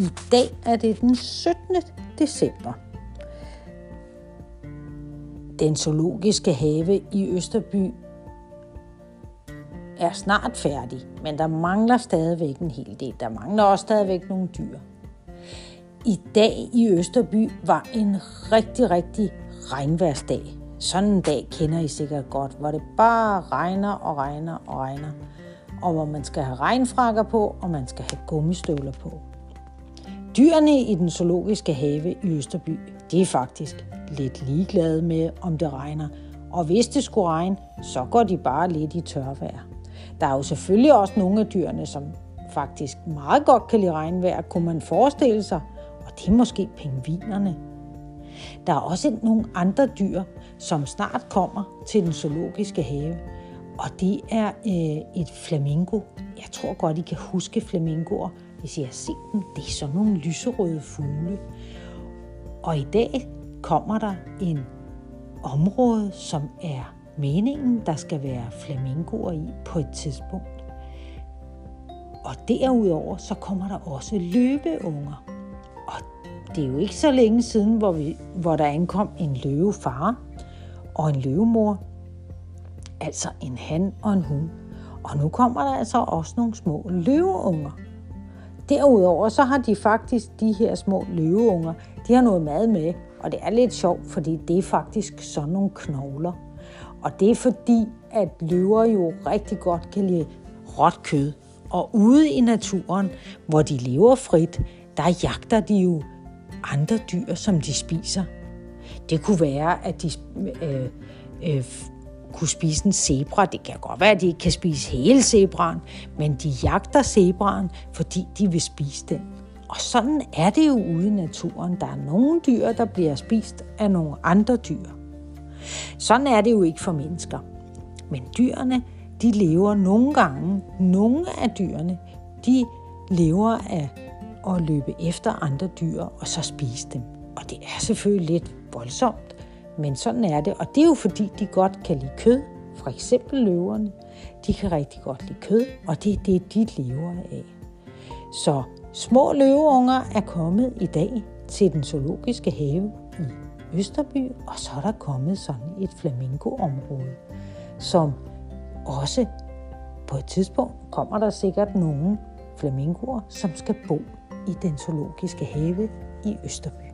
I dag er det den 17. december. Den zoologiske have i Østerby er snart færdig, men der mangler stadigvæk en hel del. Der mangler også stadigvæk nogle dyr. I dag i Østerby var en rigtig, rigtig regnværsdag. Sådan en dag kender I sikkert godt, hvor det bare regner og regner og regner. Og hvor man skal have regnfrakker på, og man skal have gummistøvler på. Dyrene i den zoologiske have i Østerby, de er faktisk lidt ligeglade med, om det regner. Og hvis det skulle regne, så går de bare lidt i tørvejr. Der er jo selvfølgelig også nogle af dyrene, som faktisk meget godt kan lide regnvejr, kunne man forestille sig. Og det er måske pingvinerne. Der er også nogle andre dyr, som snart kommer til den zoologiske have. Og det er øh, et flamingo. Jeg tror godt, I kan huske flamingoer, hvis I har set dem. Det er sådan nogle lyserøde fugle. Og i dag kommer der en område, som er meningen, der skal være flamingoer i på et tidspunkt. Og derudover så kommer der også løbeunger. Og det er jo ikke så længe siden, hvor, vi, hvor der ankom en løvefar og en løvemor. Altså en han og en hun. Og nu kommer der altså også nogle små løveunger. Derudover så har de faktisk de her små løveunger, de har noget mad med, og det er lidt sjovt, fordi det er faktisk sådan nogle knogler. Og det er fordi, at løver jo rigtig godt kan lide råt kød. Og ude i naturen, hvor de lever frit, der jagter de jo andre dyr, som de spiser. Det kunne være, at de øh, øh, kunne spise en zebra. Det kan godt være, at de ikke kan spise hele zebraen, men de jagter zebraen, fordi de vil spise den. Og sådan er det jo ude i naturen. Der er nogle dyr, der bliver spist af nogle andre dyr. Sådan er det jo ikke for mennesker. Men dyrene, de lever nogle gange, nogle af dyrene, de lever af at løbe efter andre dyr og så spise dem. Og det er selvfølgelig lidt voldsomt, men sådan er det. Og det er jo fordi, de godt kan lide kød. For eksempel løverne. De kan rigtig godt lide kød, og det er det, de lever af. Så små løveunger er kommet i dag til den zoologiske have i Østerby, og så er der kommet sådan et flamingoområde, som også på et tidspunkt kommer der sikkert nogle flamingoer, som skal bo i den zoologiske have i Østerby.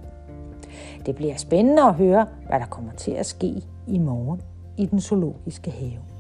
Det bliver spændende at høre, hvad der kommer til at ske i morgen i den zoologiske have.